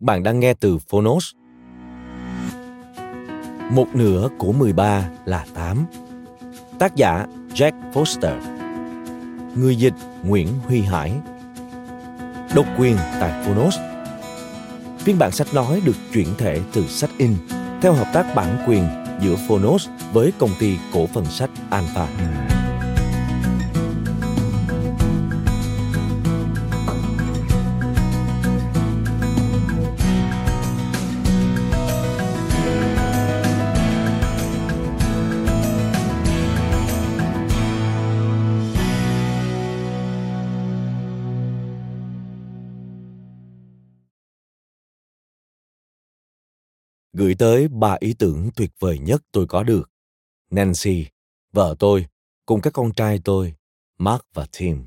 Bạn đang nghe từ Phonos. Một nửa của 13 là 8. Tác giả Jack Foster. Người dịch Nguyễn Huy Hải. Độc quyền tại Phonos. Phiên bản sách nói được chuyển thể từ sách in, theo hợp tác bản quyền giữa Phonos với công ty cổ phần sách Alpha. Gửi tới ba ý tưởng tuyệt vời nhất tôi có được. Nancy, vợ tôi, cùng các con trai tôi, Mark và Tim.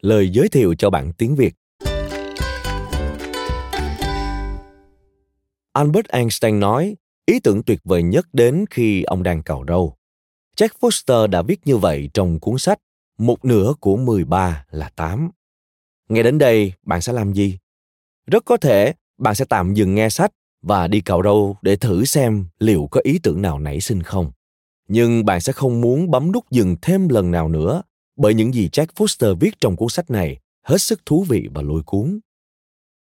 Lời giới thiệu cho bạn tiếng Việt Albert Einstein nói, ý tưởng tuyệt vời nhất đến khi ông đang cào râu. Jack Foster đã viết như vậy trong cuốn sách Một nửa của 13 là 8. Nghe đến đây, bạn sẽ làm gì? Rất có thể bạn sẽ tạm dừng nghe sách và đi cào râu để thử xem liệu có ý tưởng nào nảy sinh không. Nhưng bạn sẽ không muốn bấm nút dừng thêm lần nào nữa bởi những gì Jack Foster viết trong cuốn sách này hết sức thú vị và lôi cuốn.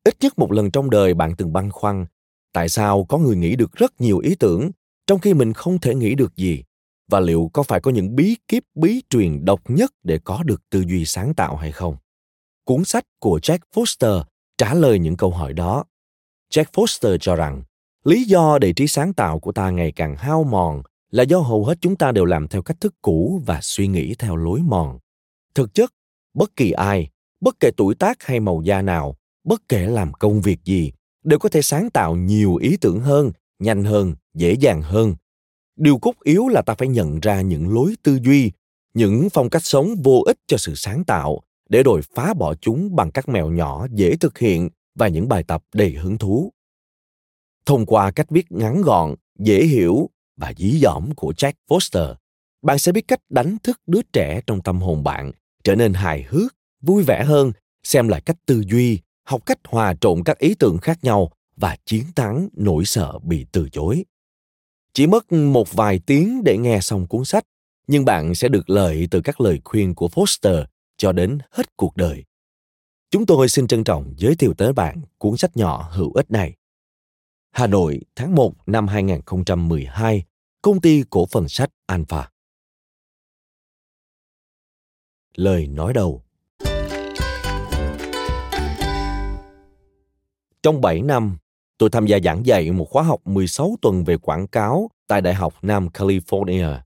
Ít nhất một lần trong đời bạn từng băn khoăn, tại sao có người nghĩ được rất nhiều ý tưởng trong khi mình không thể nghĩ được gì và liệu có phải có những bí kíp, bí truyền độc nhất để có được tư duy sáng tạo hay không cuốn sách của jack foster trả lời những câu hỏi đó Jack Foster cho rằng lý do để trí sáng tạo của ta ngày càng hao mòn là do hầu hết chúng ta đều làm theo cách thức cũ và suy nghĩ theo lối mòn. Thực chất, bất kỳ ai, bất kể tuổi tác hay màu da nào, bất kể làm công việc gì, đều có thể sáng tạo nhiều ý tưởng hơn, nhanh hơn, dễ dàng hơn. Điều cốt yếu là ta phải nhận ra những lối tư duy, những phong cách sống vô ích cho sự sáng tạo để rồi phá bỏ chúng bằng các mèo nhỏ dễ thực hiện và những bài tập đầy hứng thú. Thông qua cách viết ngắn gọn, dễ hiểu và dí dỏm của Jack Foster, bạn sẽ biết cách đánh thức đứa trẻ trong tâm hồn bạn trở nên hài hước, vui vẻ hơn, xem lại cách tư duy, học cách hòa trộn các ý tưởng khác nhau và chiến thắng nỗi sợ bị từ chối. Chỉ mất một vài tiếng để nghe xong cuốn sách, nhưng bạn sẽ được lợi từ các lời khuyên của Foster cho đến hết cuộc đời. Chúng tôi xin trân trọng giới thiệu tới bạn cuốn sách nhỏ hữu ích này. Hà Nội, tháng 1 năm 2012, công ty cổ phần sách Alpha. Lời nói đầu Trong 7 năm, tôi tham gia giảng dạy một khóa học 16 tuần về quảng cáo tại Đại học Nam California.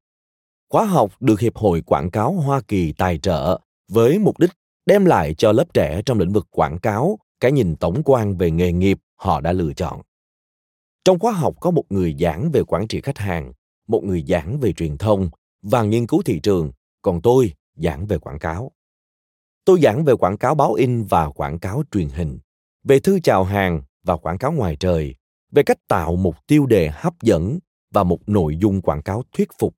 Khóa học được Hiệp hội Quảng cáo Hoa Kỳ tài trợ với mục đích đem lại cho lớp trẻ trong lĩnh vực quảng cáo cái nhìn tổng quan về nghề nghiệp họ đã lựa chọn. Trong khóa học có một người giảng về quản trị khách hàng, một người giảng về truyền thông và nghiên cứu thị trường, còn tôi giảng về quảng cáo. Tôi giảng về quảng cáo báo in và quảng cáo truyền hình, về thư chào hàng và quảng cáo ngoài trời, về cách tạo một tiêu đề hấp dẫn và một nội dung quảng cáo thuyết phục,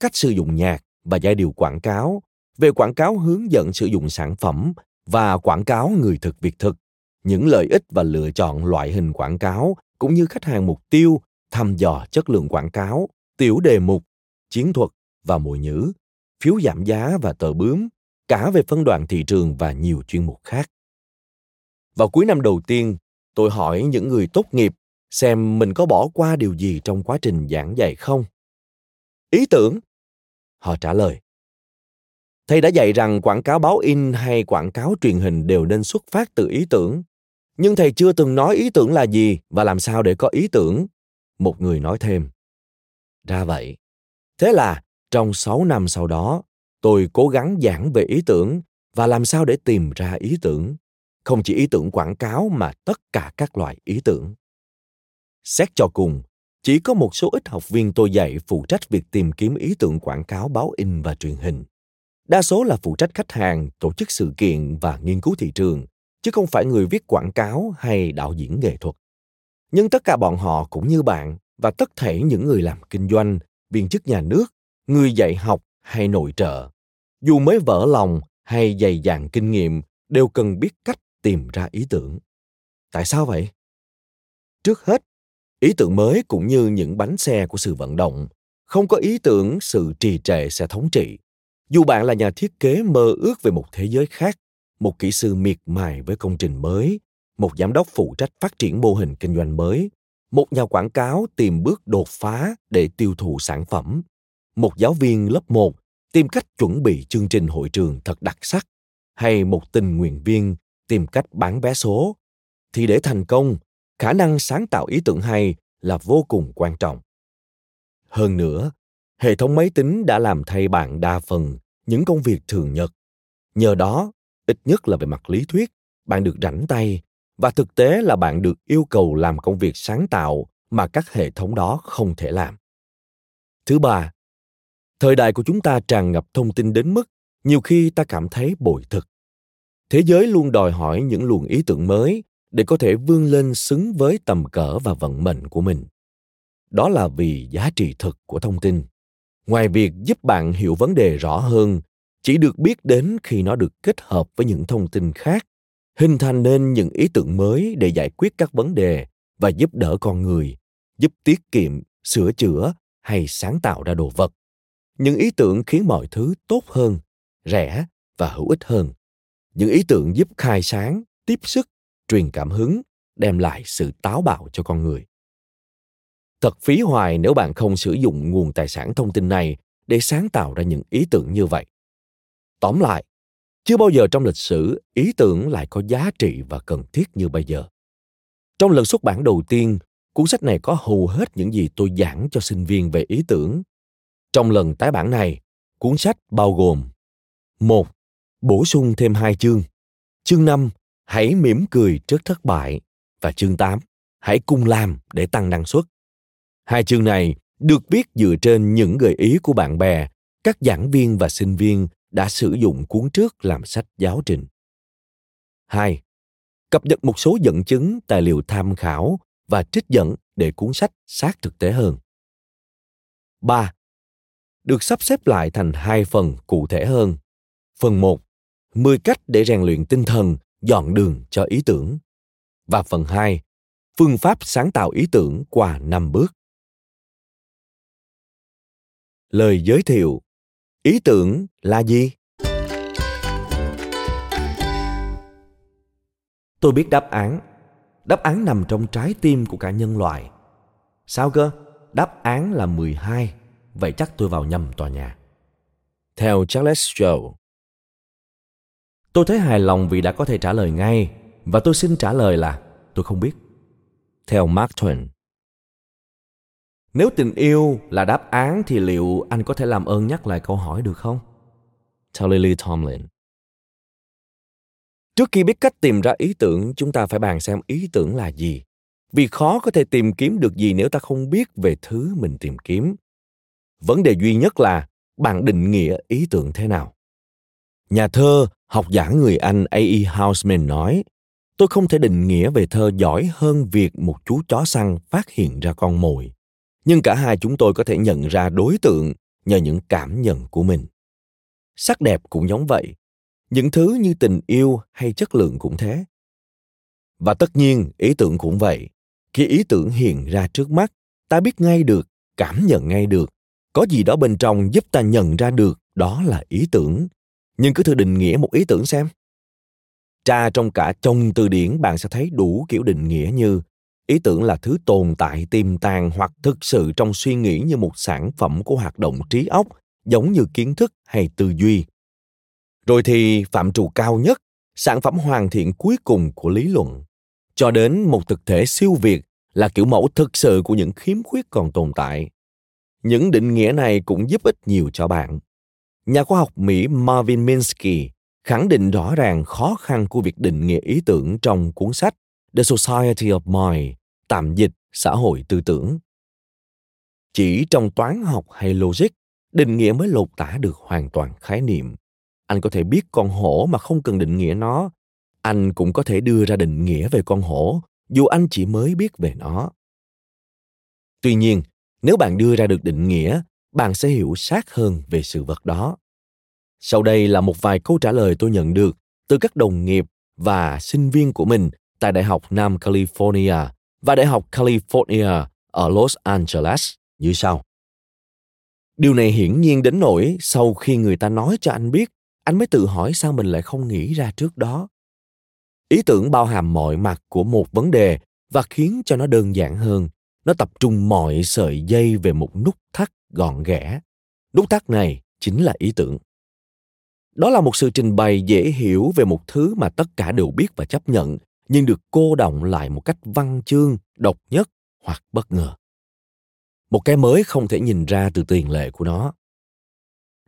cách sử dụng nhạc và giai điệu quảng cáo về quảng cáo hướng dẫn sử dụng sản phẩm và quảng cáo người thực việc thực, những lợi ích và lựa chọn loại hình quảng cáo cũng như khách hàng mục tiêu, thăm dò chất lượng quảng cáo, tiểu đề mục, chiến thuật và mùi nhữ, phiếu giảm giá và tờ bướm, cả về phân đoạn thị trường và nhiều chuyên mục khác. Vào cuối năm đầu tiên, tôi hỏi những người tốt nghiệp xem mình có bỏ qua điều gì trong quá trình giảng dạy không? Ý tưởng? Họ trả lời thầy đã dạy rằng quảng cáo báo in hay quảng cáo truyền hình đều nên xuất phát từ ý tưởng. Nhưng thầy chưa từng nói ý tưởng là gì và làm sao để có ý tưởng? Một người nói thêm. Ra vậy. Thế là trong 6 năm sau đó tôi cố gắng giảng về ý tưởng và làm sao để tìm ra ý tưởng. Không chỉ ý tưởng quảng cáo mà tất cả các loại ý tưởng. Xét cho cùng chỉ có một số ít học viên tôi dạy phụ trách việc tìm kiếm ý tưởng quảng cáo báo in và truyền hình đa số là phụ trách khách hàng, tổ chức sự kiện và nghiên cứu thị trường, chứ không phải người viết quảng cáo hay đạo diễn nghệ thuật. Nhưng tất cả bọn họ cũng như bạn và tất thể những người làm kinh doanh, viên chức nhà nước, người dạy học hay nội trợ. Dù mới vỡ lòng hay dày dạn kinh nghiệm, đều cần biết cách tìm ra ý tưởng. Tại sao vậy? Trước hết, ý tưởng mới cũng như những bánh xe của sự vận động, không có ý tưởng, sự trì trệ sẽ thống trị dù bạn là nhà thiết kế mơ ước về một thế giới khác, một kỹ sư miệt mài với công trình mới, một giám đốc phụ trách phát triển mô hình kinh doanh mới, một nhà quảng cáo tìm bước đột phá để tiêu thụ sản phẩm, một giáo viên lớp 1 tìm cách chuẩn bị chương trình hội trường thật đặc sắc, hay một tình nguyện viên tìm cách bán vé số, thì để thành công, khả năng sáng tạo ý tưởng hay là vô cùng quan trọng. Hơn nữa hệ thống máy tính đã làm thay bạn đa phần những công việc thường nhật. Nhờ đó, ít nhất là về mặt lý thuyết, bạn được rảnh tay và thực tế là bạn được yêu cầu làm công việc sáng tạo mà các hệ thống đó không thể làm. Thứ ba, thời đại của chúng ta tràn ngập thông tin đến mức nhiều khi ta cảm thấy bội thực. Thế giới luôn đòi hỏi những luồng ý tưởng mới để có thể vươn lên xứng với tầm cỡ và vận mệnh của mình. Đó là vì giá trị thực của thông tin ngoài việc giúp bạn hiểu vấn đề rõ hơn, chỉ được biết đến khi nó được kết hợp với những thông tin khác, hình thành nên những ý tưởng mới để giải quyết các vấn đề và giúp đỡ con người, giúp tiết kiệm, sửa chữa hay sáng tạo ra đồ vật. Những ý tưởng khiến mọi thứ tốt hơn, rẻ và hữu ích hơn. Những ý tưởng giúp khai sáng, tiếp sức, truyền cảm hứng, đem lại sự táo bạo cho con người thật phí hoài nếu bạn không sử dụng nguồn tài sản thông tin này để sáng tạo ra những ý tưởng như vậy. Tóm lại, chưa bao giờ trong lịch sử, ý tưởng lại có giá trị và cần thiết như bây giờ. Trong lần xuất bản đầu tiên, cuốn sách này có hầu hết những gì tôi giảng cho sinh viên về ý tưởng. Trong lần tái bản này, cuốn sách bao gồm một, bổ sung thêm hai chương. Chương 5 hãy mỉm cười trước thất bại. Và chương 8 hãy cùng làm để tăng năng suất hai chương này được viết dựa trên những gợi ý của bạn bè các giảng viên và sinh viên đã sử dụng cuốn trước làm sách giáo trình. 2. Cập nhật một số dẫn chứng, tài liệu tham khảo và trích dẫn để cuốn sách sát thực tế hơn. 3. Được sắp xếp lại thành hai phần cụ thể hơn. Phần 1. 10 cách để rèn luyện tinh thần, dọn đường cho ý tưởng. Và phần 2. Phương pháp sáng tạo ý tưởng qua 5 bước. Lời giới thiệu. Ý tưởng là gì? Tôi biết đáp án. Đáp án nằm trong trái tim của cả nhân loại. Sao cơ? Đáp án là 12 vậy chắc tôi vào nhầm tòa nhà. Theo Charles Joe. Tôi thấy hài lòng vì đã có thể trả lời ngay, và tôi xin trả lời là, tôi không biết. Theo Mark Twain nếu tình yêu là đáp án thì liệu anh có thể làm ơn nhắc lại câu hỏi được không? Tell Lily Tomlin. Trước khi biết cách tìm ra ý tưởng, chúng ta phải bàn xem ý tưởng là gì. Vì khó có thể tìm kiếm được gì nếu ta không biết về thứ mình tìm kiếm. Vấn đề duy nhất là bạn định nghĩa ý tưởng thế nào. Nhà thơ, học giả người Anh A.E. Housman nói, tôi không thể định nghĩa về thơ giỏi hơn việc một chú chó săn phát hiện ra con mồi nhưng cả hai chúng tôi có thể nhận ra đối tượng nhờ những cảm nhận của mình. Sắc đẹp cũng giống vậy. Những thứ như tình yêu hay chất lượng cũng thế. Và tất nhiên, ý tưởng cũng vậy. Khi ý tưởng hiện ra trước mắt, ta biết ngay được, cảm nhận ngay được. Có gì đó bên trong giúp ta nhận ra được, đó là ý tưởng. Nhưng cứ thử định nghĩa một ý tưởng xem. Tra trong cả trong từ điển bạn sẽ thấy đủ kiểu định nghĩa như ý tưởng là thứ tồn tại tiềm tàng hoặc thực sự trong suy nghĩ như một sản phẩm của hoạt động trí óc giống như kiến thức hay tư duy. Rồi thì phạm trù cao nhất sản phẩm hoàn thiện cuối cùng của lý luận. Cho đến một thực thể siêu việt là kiểu mẫu thực sự của những khiếm khuyết còn tồn tại. Những định nghĩa này cũng giúp ích nhiều cho bạn. Nhà khoa học mỹ marvin minsky khẳng định rõ ràng khó khăn của việc định nghĩa ý tưởng trong cuốn sách The Society of Mind, tạm dịch xã hội tư tưởng. Chỉ trong toán học hay logic, định nghĩa mới lột tả được hoàn toàn khái niệm. Anh có thể biết con hổ mà không cần định nghĩa nó. Anh cũng có thể đưa ra định nghĩa về con hổ, dù anh chỉ mới biết về nó. Tuy nhiên, nếu bạn đưa ra được định nghĩa, bạn sẽ hiểu sát hơn về sự vật đó. Sau đây là một vài câu trả lời tôi nhận được từ các đồng nghiệp và sinh viên của mình tại Đại học Nam California và Đại học California ở Los Angeles như sau. Điều này hiển nhiên đến nỗi sau khi người ta nói cho anh biết, anh mới tự hỏi sao mình lại không nghĩ ra trước đó. Ý tưởng bao hàm mọi mặt của một vấn đề và khiến cho nó đơn giản hơn. Nó tập trung mọi sợi dây về một nút thắt gọn ghẽ. Nút thắt này chính là ý tưởng đó là một sự trình bày dễ hiểu về một thứ mà tất cả đều biết và chấp nhận nhưng được cô động lại một cách văn chương, độc nhất hoặc bất ngờ. Một cái mới không thể nhìn ra từ tiền lệ của nó.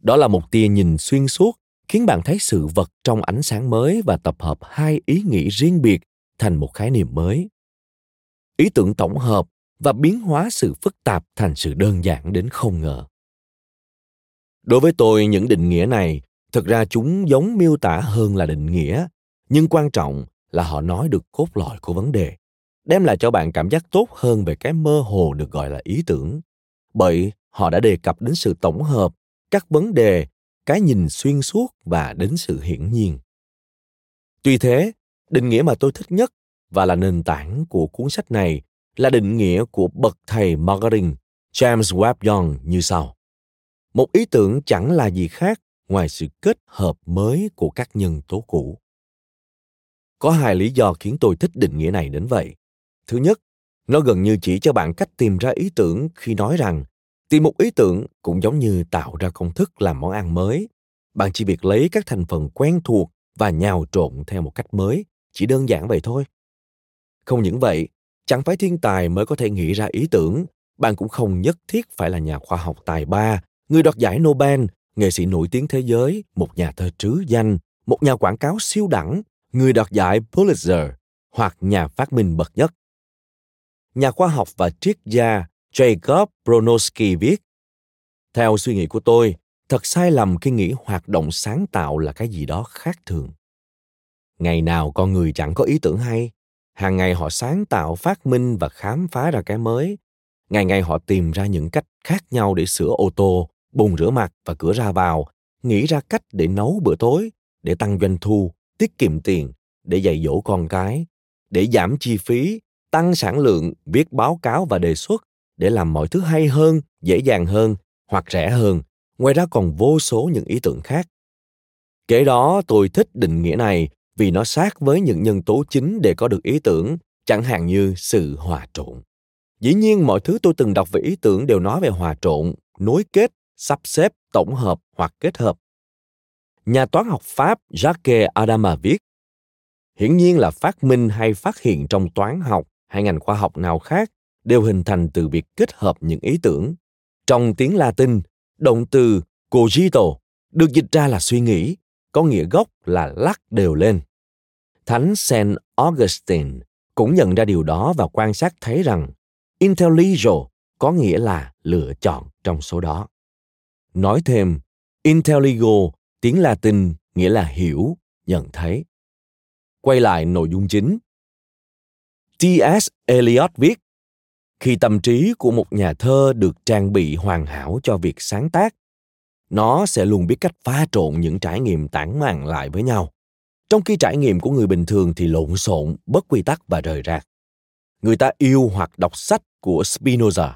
Đó là một tia nhìn xuyên suốt, khiến bạn thấy sự vật trong ánh sáng mới và tập hợp hai ý nghĩ riêng biệt thành một khái niệm mới. Ý tưởng tổng hợp và biến hóa sự phức tạp thành sự đơn giản đến không ngờ. Đối với tôi, những định nghĩa này thực ra chúng giống miêu tả hơn là định nghĩa, nhưng quan trọng là họ nói được cốt lõi của vấn đề, đem lại cho bạn cảm giác tốt hơn về cái mơ hồ được gọi là ý tưởng. Bởi họ đã đề cập đến sự tổng hợp các vấn đề, cái nhìn xuyên suốt và đến sự hiển nhiên. Tuy thế, định nghĩa mà tôi thích nhất và là nền tảng của cuốn sách này là định nghĩa của bậc thầy marketing James Webb Young như sau. Một ý tưởng chẳng là gì khác ngoài sự kết hợp mới của các nhân tố cũ có hai lý do khiến tôi thích định nghĩa này đến vậy. Thứ nhất nó gần như chỉ cho bạn cách tìm ra ý tưởng khi nói rằng tìm một ý tưởng cũng giống như tạo ra công thức làm món ăn mới. Bạn chỉ việc lấy các thành phần quen thuộc và nhào trộn theo một cách mới chỉ đơn giản vậy thôi. Không những vậy chẳng phải thiên tài mới có thể nghĩ ra ý tưởng bạn cũng không nhất thiết phải là nhà khoa học tài ba người đoạt giải nobel nghệ sĩ nổi tiếng thế giới, một nhà thơ trứ danh, một nhà quảng cáo siêu đẳng, người đoạt giải Pulitzer hoặc nhà phát minh bậc nhất. Nhà khoa học và triết gia Jacob Bronowski viết, Theo suy nghĩ của tôi, thật sai lầm khi nghĩ hoạt động sáng tạo là cái gì đó khác thường. Ngày nào con người chẳng có ý tưởng hay, hàng ngày họ sáng tạo phát minh và khám phá ra cái mới ngày ngày họ tìm ra những cách khác nhau để sửa ô tô bồn rửa mặt và cửa ra vào, nghĩ ra cách để nấu bữa tối, để tăng doanh thu, tiết kiệm tiền, để dạy dỗ con cái, để giảm chi phí, tăng sản lượng, viết báo cáo và đề xuất, để làm mọi thứ hay hơn, dễ dàng hơn hoặc rẻ hơn. Ngoài ra còn vô số những ý tưởng khác. Kể đó tôi thích định nghĩa này vì nó sát với những nhân tố chính để có được ý tưởng, chẳng hạn như sự hòa trộn. Dĩ nhiên mọi thứ tôi từng đọc về ý tưởng đều nói về hòa trộn, nối kết sắp xếp, tổng hợp hoặc kết hợp. Nhà toán học Pháp Jacques Adama viết, hiển nhiên là phát minh hay phát hiện trong toán học hay ngành khoa học nào khác đều hình thành từ việc kết hợp những ý tưởng. Trong tiếng Latin, động từ cogito được dịch ra là suy nghĩ, có nghĩa gốc là lắc đều lên. Thánh Saint Augustine cũng nhận ra điều đó và quan sát thấy rằng intelligio có nghĩa là lựa chọn trong số đó. Nói thêm, intelligo, tiếng Latin nghĩa là hiểu, nhận thấy. Quay lại nội dung chính. T.S. Eliot viết, khi tâm trí của một nhà thơ được trang bị hoàn hảo cho việc sáng tác, nó sẽ luôn biết cách pha trộn những trải nghiệm tản mạn lại với nhau. Trong khi trải nghiệm của người bình thường thì lộn xộn, bất quy tắc và rời rạc. người ta yêu hoặc đọc sách của Spinoza.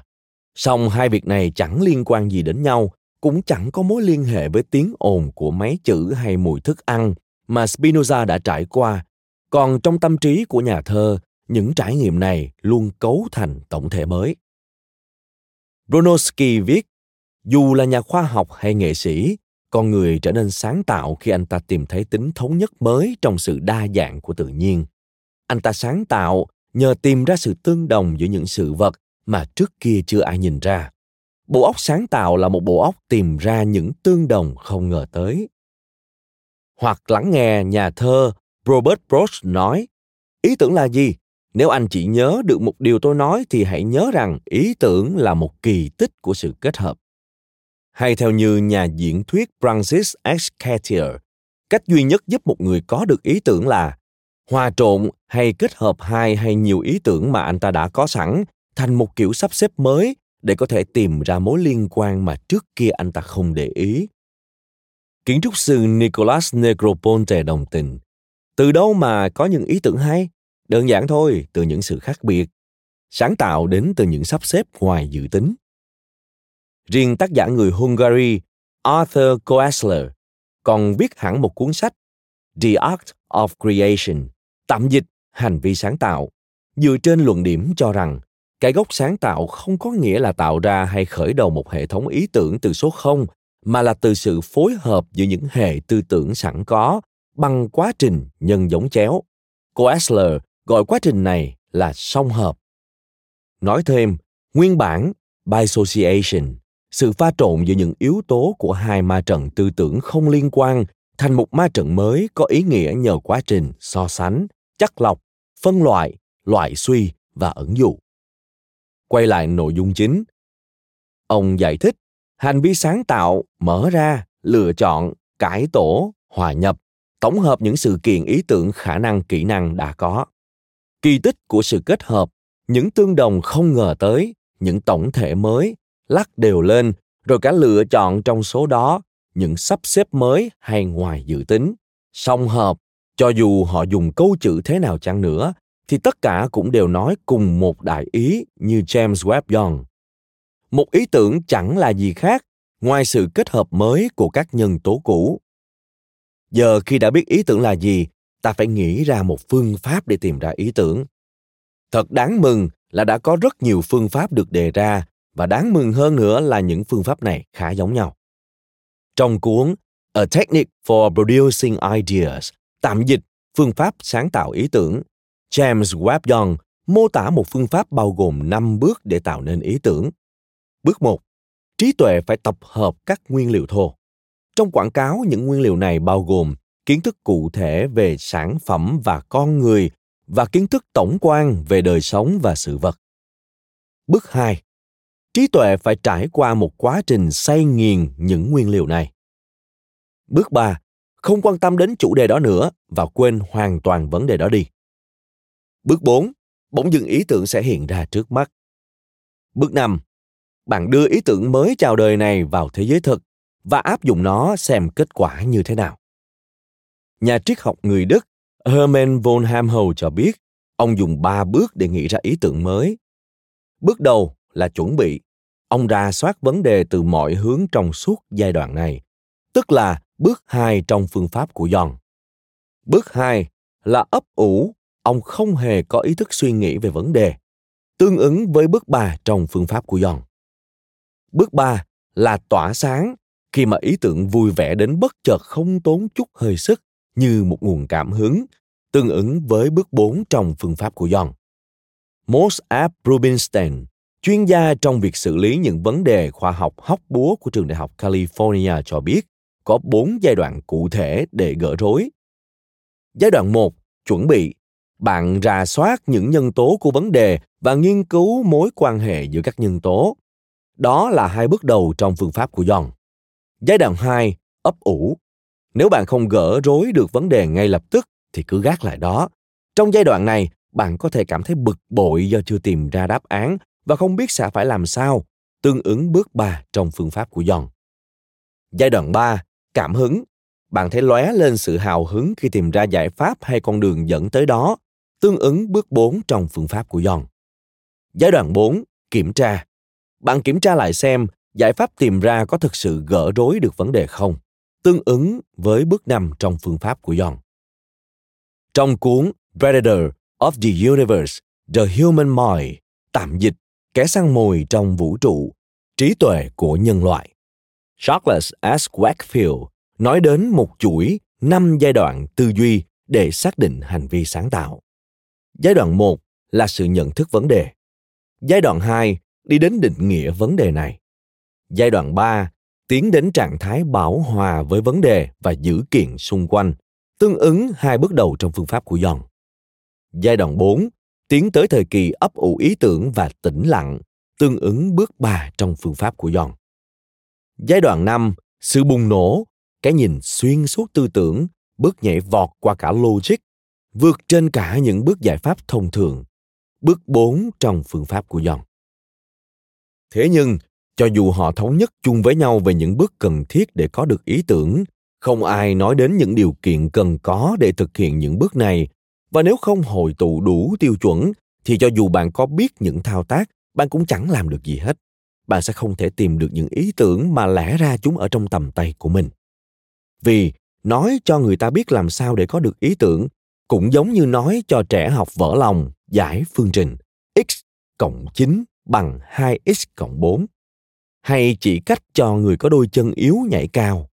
Song hai việc này chẳng liên quan gì đến nhau, cũng chẳng có mối liên hệ với tiếng ồn của máy chữ hay mùi thức ăn mà Spinoza đã trải qua. Còn trong tâm trí của nhà thơ, những trải nghiệm này luôn cấu thành tổng thể mới. Bronowski viết, dù là nhà khoa học hay nghệ sĩ, con người trở nên sáng tạo khi anh ta tìm thấy tính thống nhất mới trong sự đa dạng của tự nhiên. Anh ta sáng tạo nhờ tìm ra sự tương đồng giữa những sự vật mà trước kia chưa ai nhìn ra. Bộ óc sáng tạo là một bộ óc tìm ra những tương đồng không ngờ tới. Hoặc lắng nghe nhà thơ Robert Frost nói, ý tưởng là gì? Nếu anh chỉ nhớ được một điều tôi nói thì hãy nhớ rằng ý tưởng là một kỳ tích của sự kết hợp. Hay theo như nhà diễn thuyết Francis X. Cartier, cách duy nhất giúp một người có được ý tưởng là hòa trộn hay kết hợp hai hay nhiều ý tưởng mà anh ta đã có sẵn thành một kiểu sắp xếp mới để có thể tìm ra mối liên quan mà trước kia anh ta không để ý. Kiến trúc sư Nicolas Negroponte đồng tình. Từ đâu mà có những ý tưởng hay? Đơn giản thôi, từ những sự khác biệt. Sáng tạo đến từ những sắp xếp ngoài dự tính. Riêng tác giả người Hungary Arthur Koestler còn viết hẳn một cuốn sách The Art of Creation, tạm dịch hành vi sáng tạo, dựa trên luận điểm cho rằng cái gốc sáng tạo không có nghĩa là tạo ra hay khởi đầu một hệ thống ý tưởng từ số không, mà là từ sự phối hợp giữa những hệ tư tưởng sẵn có bằng quá trình nhân giống chéo. Koestler gọi quá trình này là song hợp. Nói thêm, nguyên bản by association, sự pha trộn giữa những yếu tố của hai ma trận tư tưởng không liên quan thành một ma trận mới có ý nghĩa nhờ quá trình so sánh, chắc lọc, phân loại, loại suy và ẩn dụ quay lại nội dung chính. Ông giải thích, hành vi sáng tạo mở ra, lựa chọn, cải tổ, hòa nhập, tổng hợp những sự kiện ý tưởng khả năng kỹ năng đã có. Kỳ tích của sự kết hợp, những tương đồng không ngờ tới, những tổng thể mới, lắc đều lên, rồi cả lựa chọn trong số đó, những sắp xếp mới hay ngoài dự tính. Song hợp, cho dù họ dùng câu chữ thế nào chăng nữa thì tất cả cũng đều nói cùng một đại ý như James Webb Young. Một ý tưởng chẳng là gì khác ngoài sự kết hợp mới của các nhân tố cũ. Giờ khi đã biết ý tưởng là gì, ta phải nghĩ ra một phương pháp để tìm ra ý tưởng. Thật đáng mừng là đã có rất nhiều phương pháp được đề ra và đáng mừng hơn nữa là những phương pháp này khá giống nhau. Trong cuốn A Technique for Producing Ideas, tạm dịch phương pháp sáng tạo ý tưởng James Webb Young mô tả một phương pháp bao gồm 5 bước để tạo nên ý tưởng. Bước 1. Trí tuệ phải tập hợp các nguyên liệu thô. Trong quảng cáo, những nguyên liệu này bao gồm kiến thức cụ thể về sản phẩm và con người và kiến thức tổng quan về đời sống và sự vật. Bước 2. Trí tuệ phải trải qua một quá trình xây nghiền những nguyên liệu này. Bước 3. Không quan tâm đến chủ đề đó nữa và quên hoàn toàn vấn đề đó đi. Bước 4, bỗng dưng ý tưởng sẽ hiện ra trước mắt. Bước 5, bạn đưa ý tưởng mới chào đời này vào thế giới thực và áp dụng nó xem kết quả như thế nào. Nhà triết học người Đức Hermann von Helmholtz cho biết ông dùng ba bước để nghĩ ra ý tưởng mới. Bước đầu là chuẩn bị. Ông ra soát vấn đề từ mọi hướng trong suốt giai đoạn này, tức là bước 2 trong phương pháp của John. Bước 2 là ấp ủ ông không hề có ý thức suy nghĩ về vấn đề, tương ứng với bước 3 trong phương pháp của John. Bước 3 là tỏa sáng khi mà ý tưởng vui vẻ đến bất chợt không tốn chút hơi sức như một nguồn cảm hứng, tương ứng với bước 4 trong phương pháp của John. Moss App Rubinstein, chuyên gia trong việc xử lý những vấn đề khoa học hóc búa của trường đại học California cho biết có bốn giai đoạn cụ thể để gỡ rối. Giai đoạn 1, chuẩn bị bạn rà soát những nhân tố của vấn đề và nghiên cứu mối quan hệ giữa các nhân tố. Đó là hai bước đầu trong phương pháp của John. Giai đoạn 2, ấp ủ. Nếu bạn không gỡ rối được vấn đề ngay lập tức thì cứ gác lại đó. Trong giai đoạn này, bạn có thể cảm thấy bực bội do chưa tìm ra đáp án và không biết sẽ phải làm sao, tương ứng bước 3 trong phương pháp của John. Giai đoạn 3, cảm hứng. Bạn thấy lóe lên sự hào hứng khi tìm ra giải pháp hay con đường dẫn tới đó tương ứng bước 4 trong phương pháp của John. Giai đoạn 4, kiểm tra. Bạn kiểm tra lại xem giải pháp tìm ra có thực sự gỡ rối được vấn đề không, tương ứng với bước 5 trong phương pháp của John. Trong cuốn Predator of the Universe, The Human Mind, tạm dịch, kẻ săn mồi trong vũ trụ, trí tuệ của nhân loại. Charles S. Wakefield nói đến một chuỗi năm giai đoạn tư duy để xác định hành vi sáng tạo. Giai đoạn 1 là sự nhận thức vấn đề. Giai đoạn 2 đi đến định nghĩa vấn đề này. Giai đoạn 3 tiến đến trạng thái bảo hòa với vấn đề và dữ kiện xung quanh, tương ứng hai bước đầu trong phương pháp của John. Giai đoạn 4 tiến tới thời kỳ ấp ủ ý tưởng và tĩnh lặng, tương ứng bước 3 trong phương pháp của John. Giai đoạn 5, sự bùng nổ, cái nhìn xuyên suốt tư tưởng, bước nhảy vọt qua cả logic, vượt trên cả những bước giải pháp thông thường. Bước 4 trong phương pháp của John. Thế nhưng, cho dù họ thống nhất chung với nhau về những bước cần thiết để có được ý tưởng, không ai nói đến những điều kiện cần có để thực hiện những bước này và nếu không hội tụ đủ tiêu chuẩn thì cho dù bạn có biết những thao tác bạn cũng chẳng làm được gì hết bạn sẽ không thể tìm được những ý tưởng mà lẽ ra chúng ở trong tầm tay của mình vì nói cho người ta biết làm sao để có được ý tưởng cũng giống như nói cho trẻ học vỡ lòng giải phương trình x cộng 9 bằng 2x cộng 4 hay chỉ cách cho người có đôi chân yếu nhảy cao.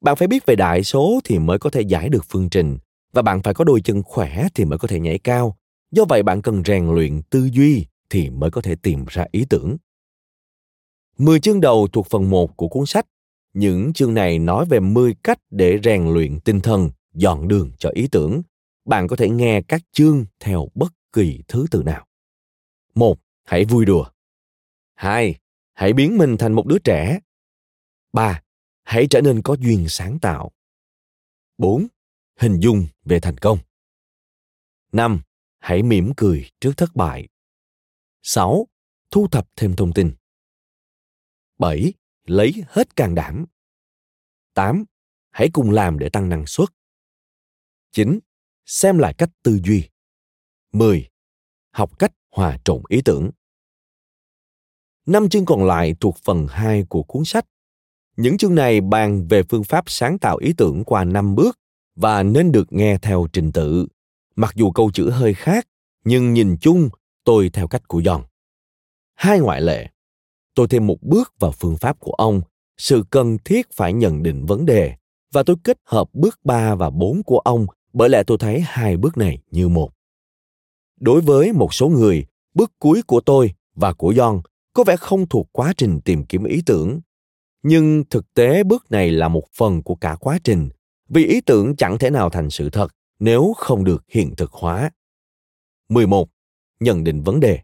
Bạn phải biết về đại số thì mới có thể giải được phương trình và bạn phải có đôi chân khỏe thì mới có thể nhảy cao. Do vậy bạn cần rèn luyện tư duy thì mới có thể tìm ra ý tưởng. 10 chương đầu thuộc phần 1 của cuốn sách. Những chương này nói về 10 cách để rèn luyện tinh thần, dọn đường cho ý tưởng. Bạn có thể nghe các chương theo bất kỳ thứ tự nào. Một, Hãy vui đùa. Hai, Hãy biến mình thành một đứa trẻ. Ba, Hãy trở nên có duyên sáng tạo. Bốn, Hình dung về thành công. Năm, Hãy mỉm cười trước thất bại. 6. Thu thập thêm thông tin. 7. Lấy hết can đảm. 8. Hãy cùng làm để tăng năng suất. 9. Xem lại cách tư duy. 10. Học cách hòa trộn ý tưởng. Năm chương còn lại thuộc phần 2 của cuốn sách. Những chương này bàn về phương pháp sáng tạo ý tưởng qua năm bước và nên được nghe theo trình tự. Mặc dù câu chữ hơi khác, nhưng nhìn chung tôi theo cách của John. Hai ngoại lệ. Tôi thêm một bước vào phương pháp của ông, sự cần thiết phải nhận định vấn đề, và tôi kết hợp bước 3 và 4 của ông bởi lẽ tôi thấy hai bước này như một. Đối với một số người, bước cuối của tôi và của John có vẻ không thuộc quá trình tìm kiếm ý tưởng. Nhưng thực tế bước này là một phần của cả quá trình, vì ý tưởng chẳng thể nào thành sự thật nếu không được hiện thực hóa. 11. Nhận định vấn đề.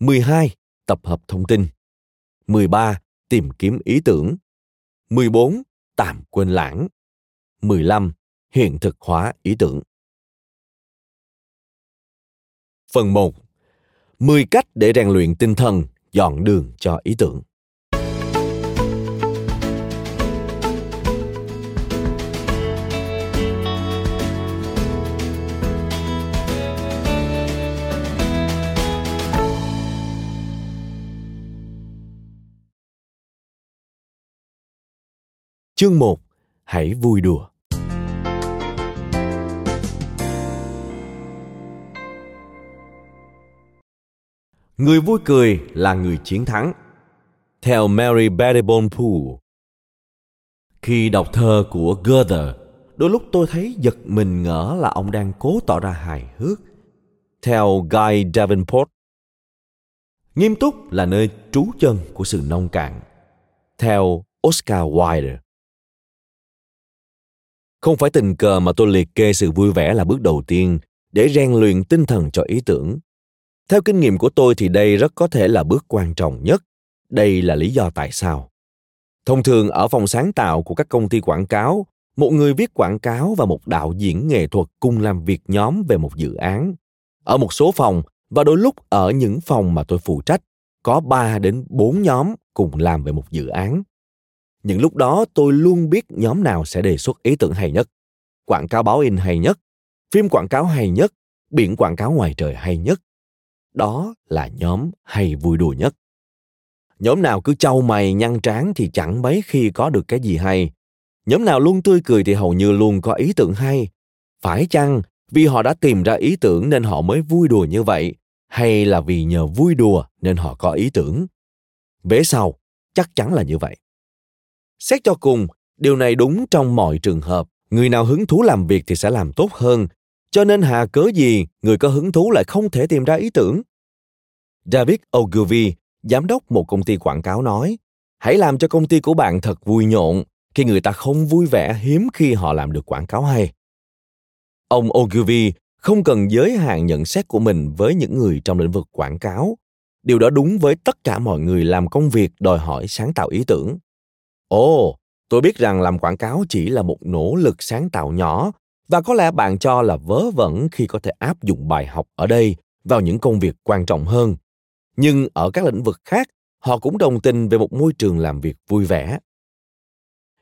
12. Tập hợp thông tin. 13. Tìm kiếm ý tưởng. 14. Tạm quên lãng. 15. Hiện thực hóa ý tưởng. Phần 1. 10 cách để rèn luyện tinh thần, dọn đường cho ý tưởng. Chương 1. Hãy vui đùa. Người vui cười là người chiến thắng. Theo Mary Pettibone Poole. Khi đọc thơ của Goethe, đôi lúc tôi thấy giật mình ngỡ là ông đang cố tỏ ra hài hước. Theo Guy Davenport, nghiêm túc là nơi trú chân của sự nông cạn. Theo Oscar Wilde, không phải tình cờ mà tôi liệt kê sự vui vẻ là bước đầu tiên để rèn luyện tinh thần cho ý tưởng. Theo kinh nghiệm của tôi thì đây rất có thể là bước quan trọng nhất. Đây là lý do tại sao. Thông thường ở phòng sáng tạo của các công ty quảng cáo, một người viết quảng cáo và một đạo diễn nghệ thuật cùng làm việc nhóm về một dự án. Ở một số phòng và đôi lúc ở những phòng mà tôi phụ trách, có 3 đến 4 nhóm cùng làm về một dự án những lúc đó tôi luôn biết nhóm nào sẽ đề xuất ý tưởng hay nhất quảng cáo báo in hay nhất phim quảng cáo hay nhất biển quảng cáo ngoài trời hay nhất đó là nhóm hay vui đùa nhất. Nhóm nào cứ trâu mày nhăn trán thì chẳng mấy khi có được cái gì hay. Nhóm nào luôn tươi cười thì hầu như luôn có ý tưởng hay. Phải chăng vì họ đã tìm ra ý tưởng nên họ mới vui đùa như vậy, hay là vì nhờ vui đùa nên họ có ý tưởng? Vế sau, chắc chắn là như vậy. Xét cho cùng, điều này đúng trong mọi trường hợp. Người nào hứng thú làm việc thì sẽ làm tốt hơn, cho nên hà cớ gì người có hứng thú lại không thể tìm ra ý tưởng? David Ogilvy, giám đốc một công ty quảng cáo nói, hãy làm cho công ty của bạn thật vui nhộn, khi người ta không vui vẻ hiếm khi họ làm được quảng cáo hay. Ông Ogilvy không cần giới hạn nhận xét của mình với những người trong lĩnh vực quảng cáo. Điều đó đúng với tất cả mọi người làm công việc đòi hỏi sáng tạo ý tưởng. Ồ, tôi biết rằng làm quảng cáo chỉ là một nỗ lực sáng tạo nhỏ và có lẽ bạn cho là vớ vẩn khi có thể áp dụng bài học ở đây vào những công việc quan trọng hơn. Nhưng ở các lĩnh vực khác, họ cũng đồng tình về một môi trường làm việc vui vẻ.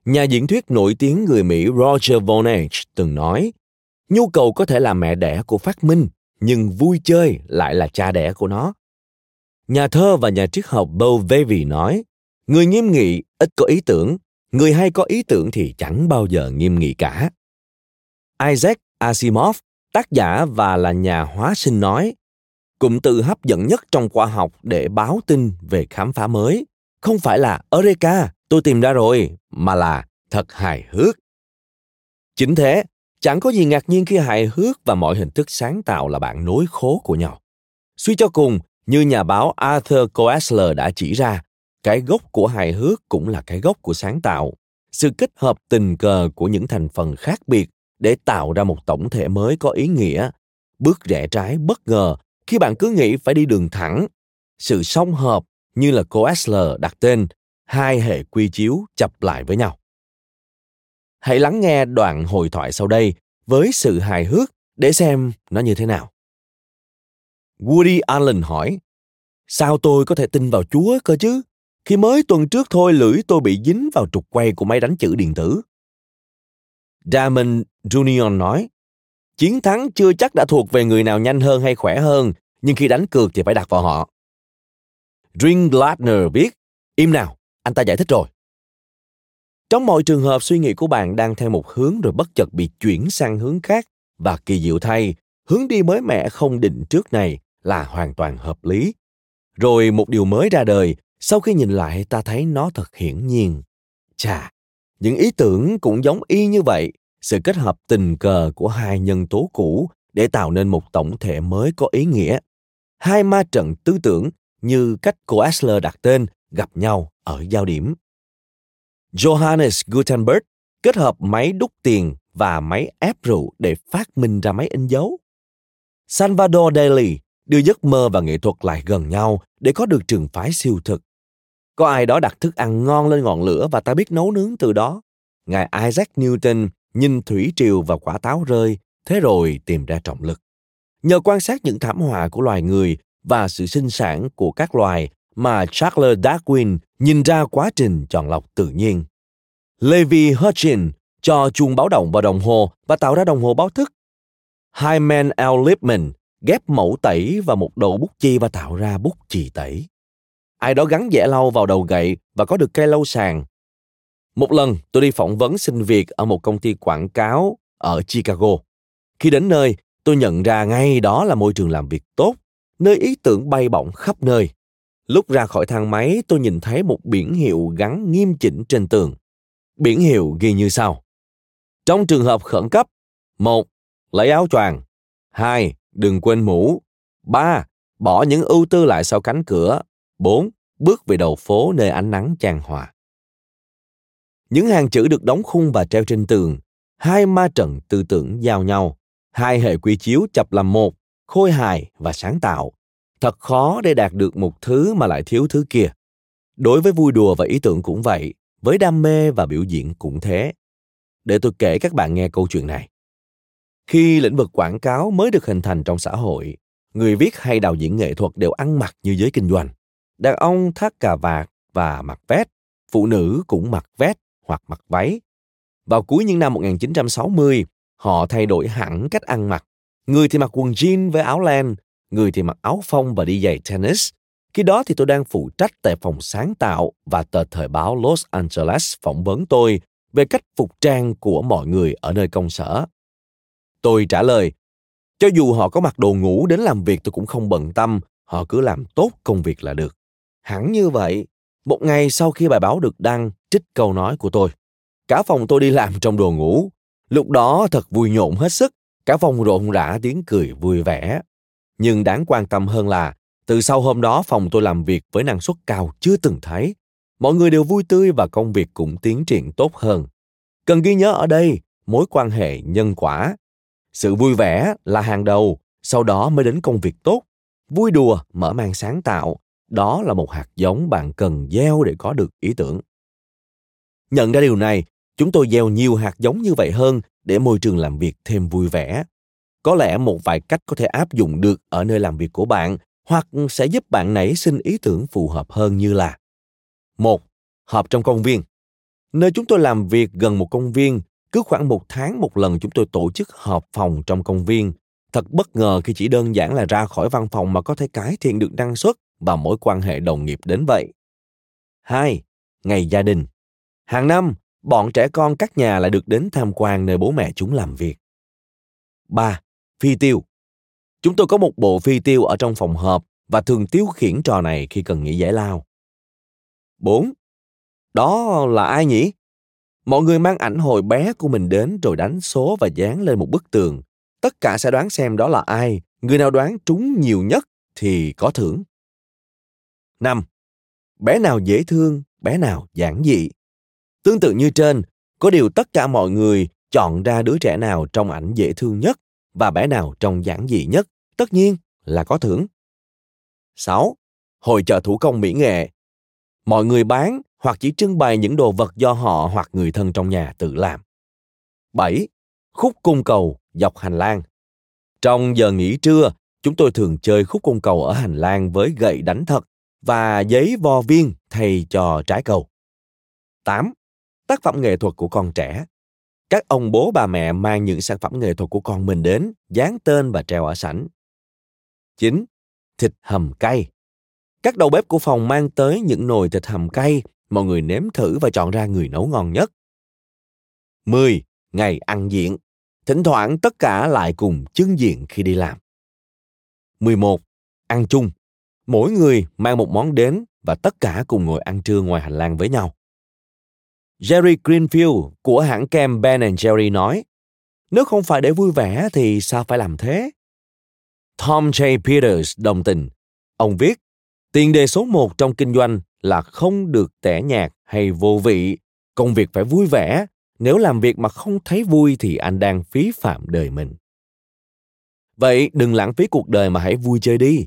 Nhà diễn thuyết nổi tiếng người mỹ roger vonage từng nói, nhu cầu có thể là mẹ đẻ của phát minh, nhưng vui chơi lại là cha đẻ của nó. Nhà thơ và nhà triết học Beau Vevey nói, người nghiêm nghị ít có ý tưởng, người hay có ý tưởng thì chẳng bao giờ nghiêm nghị cả. Isaac Asimov, tác giả và là nhà hóa sinh nói, cụm từ hấp dẫn nhất trong khoa học để báo tin về khám phá mới không phải là Eureka, tôi tìm ra rồi, mà là thật hài hước. Chính thế, chẳng có gì ngạc nhiên khi hài hước và mọi hình thức sáng tạo là bạn nối khố của nhau. Suy cho cùng, như nhà báo Arthur Koestler đã chỉ ra, cái gốc của hài hước cũng là cái gốc của sáng tạo. Sự kết hợp tình cờ của những thành phần khác biệt để tạo ra một tổng thể mới có ý nghĩa. Bước rẽ trái bất ngờ khi bạn cứ nghĩ phải đi đường thẳng. Sự song hợp như là cô Esler đặt tên, hai hệ quy chiếu chập lại với nhau. Hãy lắng nghe đoạn hội thoại sau đây với sự hài hước để xem nó như thế nào. Woody allen hỏi, sao tôi có thể tin vào chúa cơ chứ? Khi mới tuần trước thôi, lưỡi tôi bị dính vào trục quay của máy đánh chữ điện tử. Damon Dunion nói, chiến thắng chưa chắc đã thuộc về người nào nhanh hơn hay khỏe hơn, nhưng khi đánh cược thì phải đặt vào họ. Dring Gladner viết, im nào, anh ta giải thích rồi. Trong mọi trường hợp suy nghĩ của bạn đang theo một hướng rồi bất chợt bị chuyển sang hướng khác và kỳ diệu thay, hướng đi mới mẻ không định trước này là hoàn toàn hợp lý. Rồi một điều mới ra đời, sau khi nhìn lại ta thấy nó thật hiển nhiên. Chà, những ý tưởng cũng giống y như vậy. Sự kết hợp tình cờ của hai nhân tố cũ để tạo nên một tổng thể mới có ý nghĩa. Hai ma trận tư tưởng như cách cô Asler đặt tên gặp nhau ở giao điểm. Johannes gutenberg kết hợp máy đúc tiền và máy ép rượu để phát minh ra máy in dấu. Salvador Dali đưa giấc mơ và nghệ thuật lại gần nhau để có được trường phái siêu thực có ai đó đặt thức ăn ngon lên ngọn lửa và ta biết nấu nướng từ đó. Ngài Isaac Newton nhìn thủy triều và quả táo rơi, thế rồi tìm ra trọng lực. Nhờ quan sát những thảm họa của loài người và sự sinh sản của các loài mà Charles Darwin nhìn ra quá trình chọn lọc tự nhiên. Levi Hutchin cho chuông báo động vào đồng hồ và tạo ra đồng hồ báo thức. Hyman L. Lipman ghép mẫu tẩy và một đầu bút chì và tạo ra bút chì tẩy ai đó gắn dẻ lau vào đầu gậy và có được cây lau sàn. Một lần tôi đi phỏng vấn xin việc ở một công ty quảng cáo ở Chicago. Khi đến nơi, tôi nhận ra ngay đó là môi trường làm việc tốt, nơi ý tưởng bay bổng khắp nơi. Lúc ra khỏi thang máy, tôi nhìn thấy một biển hiệu gắn nghiêm chỉnh trên tường. Biển hiệu ghi như sau. Trong trường hợp khẩn cấp, một, Lấy áo choàng. hai, Đừng quên mũ. ba, Bỏ những ưu tư lại sau cánh cửa 4. Bước về đầu phố nơi ánh nắng chan hòa. Những hàng chữ được đóng khung và treo trên tường, hai ma trận tư tưởng giao nhau, hai hệ quy chiếu chập làm một, khôi hài và sáng tạo. Thật khó để đạt được một thứ mà lại thiếu thứ kia. Đối với vui đùa và ý tưởng cũng vậy, với đam mê và biểu diễn cũng thế. Để tôi kể các bạn nghe câu chuyện này. Khi lĩnh vực quảng cáo mới được hình thành trong xã hội, người viết hay đạo diễn nghệ thuật đều ăn mặc như giới kinh doanh. Đàn ông thắt cà vạt và mặc vest, phụ nữ cũng mặc vest hoặc mặc váy. Vào cuối những năm 1960, họ thay đổi hẳn cách ăn mặc. Người thì mặc quần jean với áo len, người thì mặc áo phông và đi giày tennis. Khi đó thì tôi đang phụ trách tại phòng sáng tạo và tờ thời báo Los Angeles phỏng vấn tôi về cách phục trang của mọi người ở nơi công sở. Tôi trả lời, cho dù họ có mặc đồ ngủ đến làm việc tôi cũng không bận tâm, họ cứ làm tốt công việc là được. Hẳn như vậy, một ngày sau khi bài báo được đăng, trích câu nói của tôi. Cả phòng tôi đi làm trong đồ ngủ. Lúc đó thật vui nhộn hết sức, cả phòng rộn rã tiếng cười vui vẻ. Nhưng đáng quan tâm hơn là, từ sau hôm đó phòng tôi làm việc với năng suất cao chưa từng thấy. Mọi người đều vui tươi và công việc cũng tiến triển tốt hơn. Cần ghi nhớ ở đây, mối quan hệ nhân quả. Sự vui vẻ là hàng đầu, sau đó mới đến công việc tốt. Vui đùa, mở mang sáng tạo, đó là một hạt giống bạn cần gieo để có được ý tưởng. Nhận ra điều này, chúng tôi gieo nhiều hạt giống như vậy hơn để môi trường làm việc thêm vui vẻ. Có lẽ một vài cách có thể áp dụng được ở nơi làm việc của bạn hoặc sẽ giúp bạn nảy sinh ý tưởng phù hợp hơn như là một họp trong công viên nơi chúng tôi làm việc gần một công viên cứ khoảng một tháng một lần chúng tôi tổ chức họp phòng trong công viên thật bất ngờ khi chỉ đơn giản là ra khỏi văn phòng mà có thể cải thiện được năng suất và mối quan hệ đồng nghiệp đến vậy hai, ngày gia đình hàng năm, bọn trẻ con các nhà lại được đến tham quan nơi bố mẹ chúng làm việc ba, phi tiêu chúng tôi có một bộ phi tiêu ở trong phòng họp và thường tiêu khiển trò này khi cần nghỉ giải lao 4. Đó là ai nhỉ? Mọi người mang ảnh hồi bé của mình đến rồi đánh số và dán lên một bức tường. Tất cả sẽ đoán xem đó là ai. Người nào đoán trúng nhiều nhất thì có thưởng. 5. Bé nào dễ thương, bé nào giản dị. Tương tự như trên, có điều tất cả mọi người chọn ra đứa trẻ nào trong ảnh dễ thương nhất và bé nào trong giản dị nhất, tất nhiên là có thưởng. 6. Hội chợ thủ công mỹ nghệ mọi người bán hoặc chỉ trưng bày những đồ vật do họ hoặc người thân trong nhà tự làm. 7. Khúc cung cầu dọc hành lang. Trong giờ nghỉ trưa, chúng tôi thường chơi khúc cung cầu ở hành lang với gậy đánh thật và giấy vo viên thầy trò trái cầu. 8. Tác phẩm nghệ thuật của con trẻ. Các ông bố bà mẹ mang những sản phẩm nghệ thuật của con mình đến, dán tên và treo ở sảnh. 9. Thịt hầm cay. Các đầu bếp của phòng mang tới những nồi thịt hầm cay, mọi người nếm thử và chọn ra người nấu ngon nhất. 10. Ngày ăn diện. Thỉnh thoảng tất cả lại cùng chứng diện khi đi làm. 11. Ăn chung. Mỗi người mang một món đến và tất cả cùng ngồi ăn trưa ngoài hành lang với nhau. Jerry Greenfield của hãng kem Ben Jerry nói, nếu không phải để vui vẻ thì sao phải làm thế? Tom J. Peters đồng tình. Ông viết, Tiền đề số một trong kinh doanh là không được tẻ nhạt hay vô vị. Công việc phải vui vẻ. Nếu làm việc mà không thấy vui thì anh đang phí phạm đời mình. Vậy đừng lãng phí cuộc đời mà hãy vui chơi đi.